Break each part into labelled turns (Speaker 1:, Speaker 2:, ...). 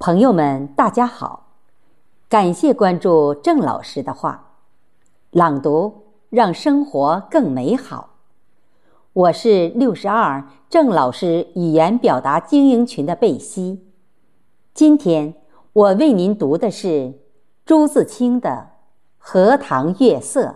Speaker 1: 朋友们，大家好！感谢关注郑老师的话，朗读让生活更美好。我是六十二郑老师语言表达精英群的贝西。今天我为您读的是朱自清的《荷塘月色》。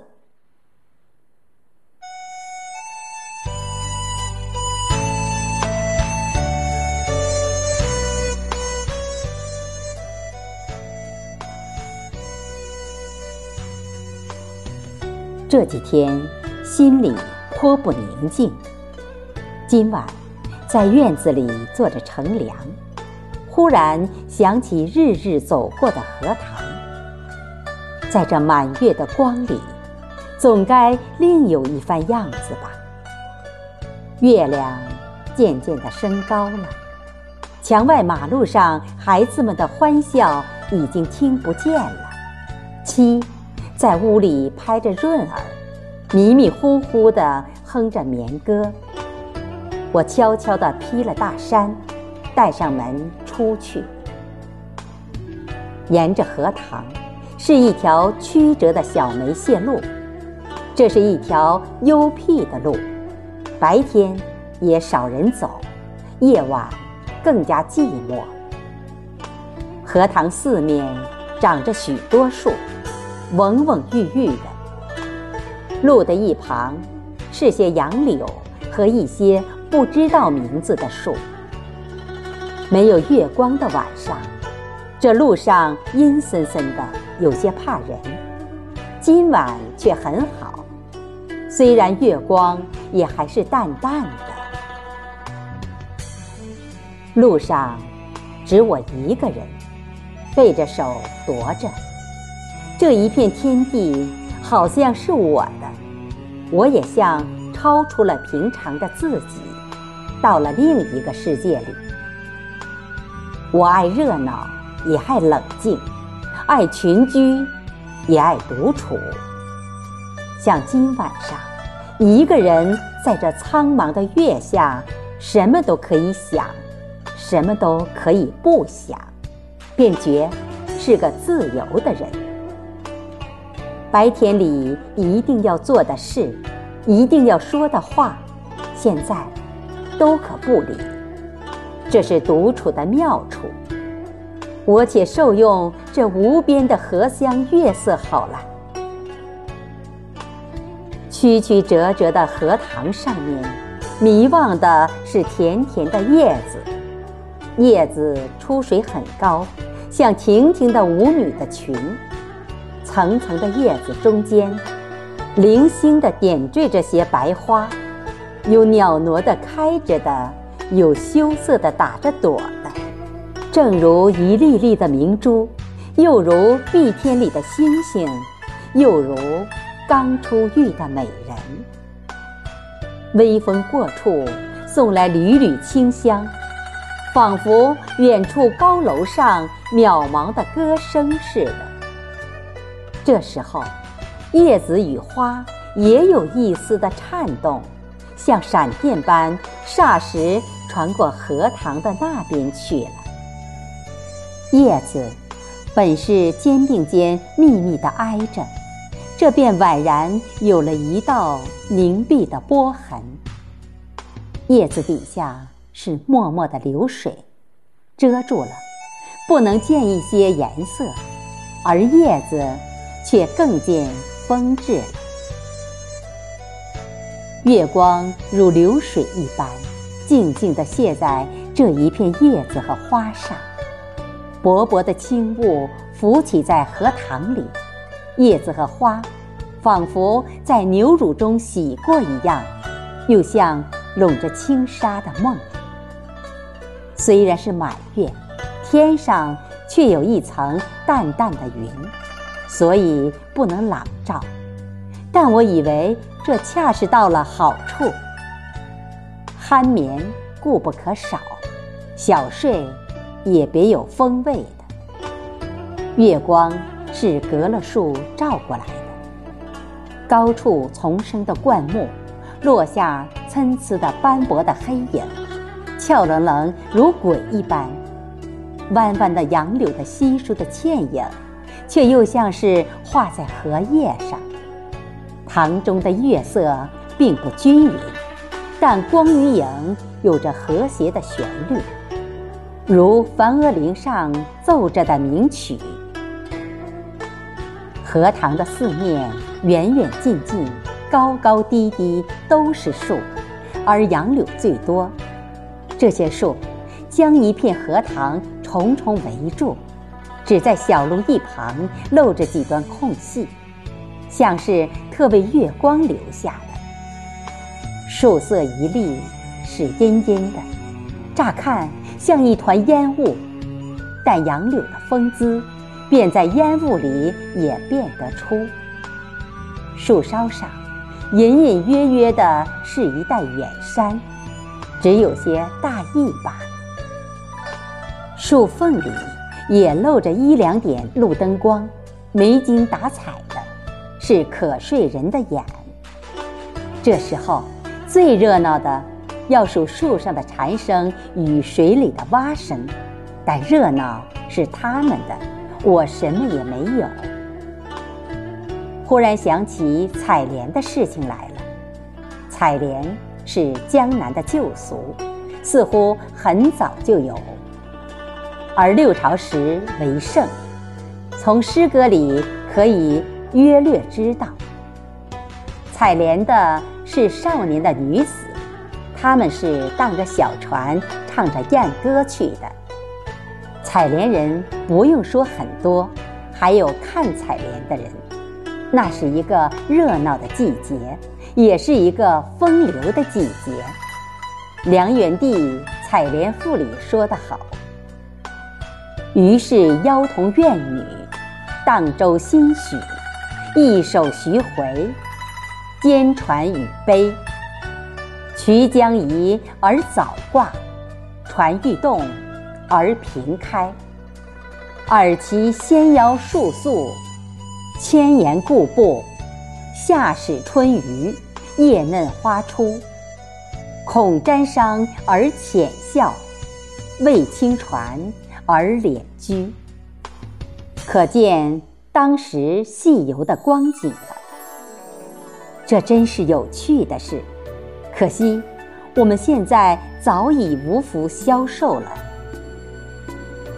Speaker 1: 这几天心里颇不宁静。今晚在院子里坐着乘凉，忽然想起日日走过的荷塘。在这满月的光里，总该另有一番样子吧。月亮渐渐的升高了，墙外马路上孩子们的欢笑已经听不见了。七。在屋里拍着闰儿，迷迷糊糊地哼着眠歌。我悄悄地披了大衫，带上门出去。沿着荷塘，是一条曲折的小梅泄路。这是一条幽僻的路，白天也少人走，夜晚更加寂寞。荷塘四面长着许多树。蓊蓊郁郁的，路的一旁是些杨柳和一些不知道名字的树。没有月光的晚上，这路上阴森森的，有些怕人。今晚却很好，虽然月光也还是淡淡的。路上只我一个人，背着手踱着。这一片天地好像是我的，我也像超出了平常的自己，到了另一个世界里。我爱热闹，也爱冷静；爱群居，也爱独处。像今晚上，一个人在这苍茫的月下，什么都可以想，什么都可以不想，便觉是个自由的人。白天里一定要做的事，一定要说的话，现在都可不理。这是独处的妙处。我且受用这无边的荷香月色好了。曲曲折折的荷塘上面，迷望的是甜甜的叶子。叶子出水很高，像亭亭的舞女的裙。层层的叶子中间，零星地点缀着些白花，有袅娜的开着的，有羞涩的打着朵的，正如一粒粒的明珠，又如碧天里的星星，又如刚出浴的美人。微风过处，送来缕缕清香，仿佛远处高楼上渺茫的歌声似的。这时候，叶子与花也有一丝的颤动，像闪电般，霎时传过荷塘的那边去了。叶子本是肩并肩密密地挨着，这便宛然有了一道凝碧的波痕。叶子底下是脉脉的流水，遮住了，不能见一些颜色，而叶子。却更见风致了。月光如流水一般，静静地泻在这一片叶子和花上。薄薄的轻雾浮起在荷塘里，叶子和花仿佛在牛乳中洗过一样，又像笼着轻纱的梦。虽然是满月，天上却有一层淡淡的云。所以不能朗照，但我以为这恰是到了好处。酣眠固不可少，小睡也别有风味的。月光是隔了树照过来的，高处丛生的灌木，落下参差的斑驳的黑影，俏愣愣如鬼一般。弯弯的杨柳的稀疏的倩影，却又像是画在荷叶上。塘中的月色并不均匀，但光与影有着和谐的旋律，如梵婀陵上奏着的名曲。荷塘的四面，远远近近，高高低低，都是树，而杨柳最多。这些树将一片荷塘重重围住，只在小路一旁露着几段空隙，像是特为月光留下的。树色一粒是阴阴的，乍看像一团烟雾，但杨柳的风姿。便在烟雾里也辨得出，树梢上隐隐约约的是一带远山，只有些大意罢了。树缝里也露着一两点路灯光，没精打采的，是可睡人的眼。这时候最热闹的要数树上的蝉声与水里的蛙声，但热闹是他们的。我什么也没有。忽然想起采莲的事情来了。采莲是江南的旧俗，似乎很早就有，而六朝时为盛。从诗歌里可以约略知道，采莲的是少年的女子，他们是荡着小船，唱着艳歌去的。采莲人不用说很多，还有看采莲的人。那是一个热闹的季节，也是一个风流的季节。梁元帝《采莲赋》里说得好：“于是妖童怨女，荡舟新许，一首徐回，兼传与悲。渠将移而早挂，船欲动。”而平开，尔其纤腰束素，千言固步。夏始春余，叶嫩花初。恐沾裳而浅笑，畏轻船而敛居。可见当时戏游的光景了。这真是有趣的事，可惜我们现在早已无福消受了。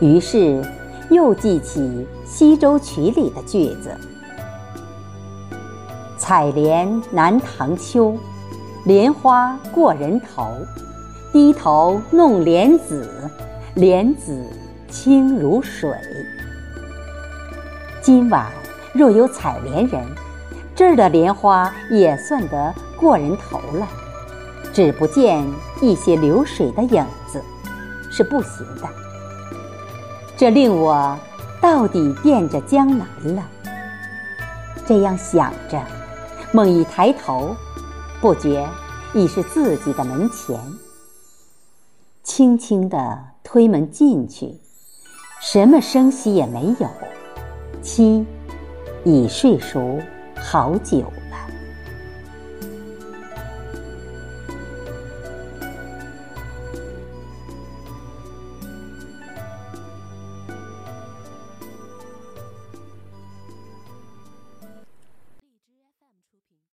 Speaker 1: 于是，又记起《西洲曲》里的句子：“采莲南塘秋，莲花过人头。低头弄莲子，莲子清如水。”今晚若有采莲人，这儿的莲花也算得过人头了，只不见一些流水的影子，是不行的。这令我到底惦着江南了。这样想着，猛一抬头，不觉已是自己的门前。轻轻地推门进去，什么声息也没有。妻已睡熟好久了。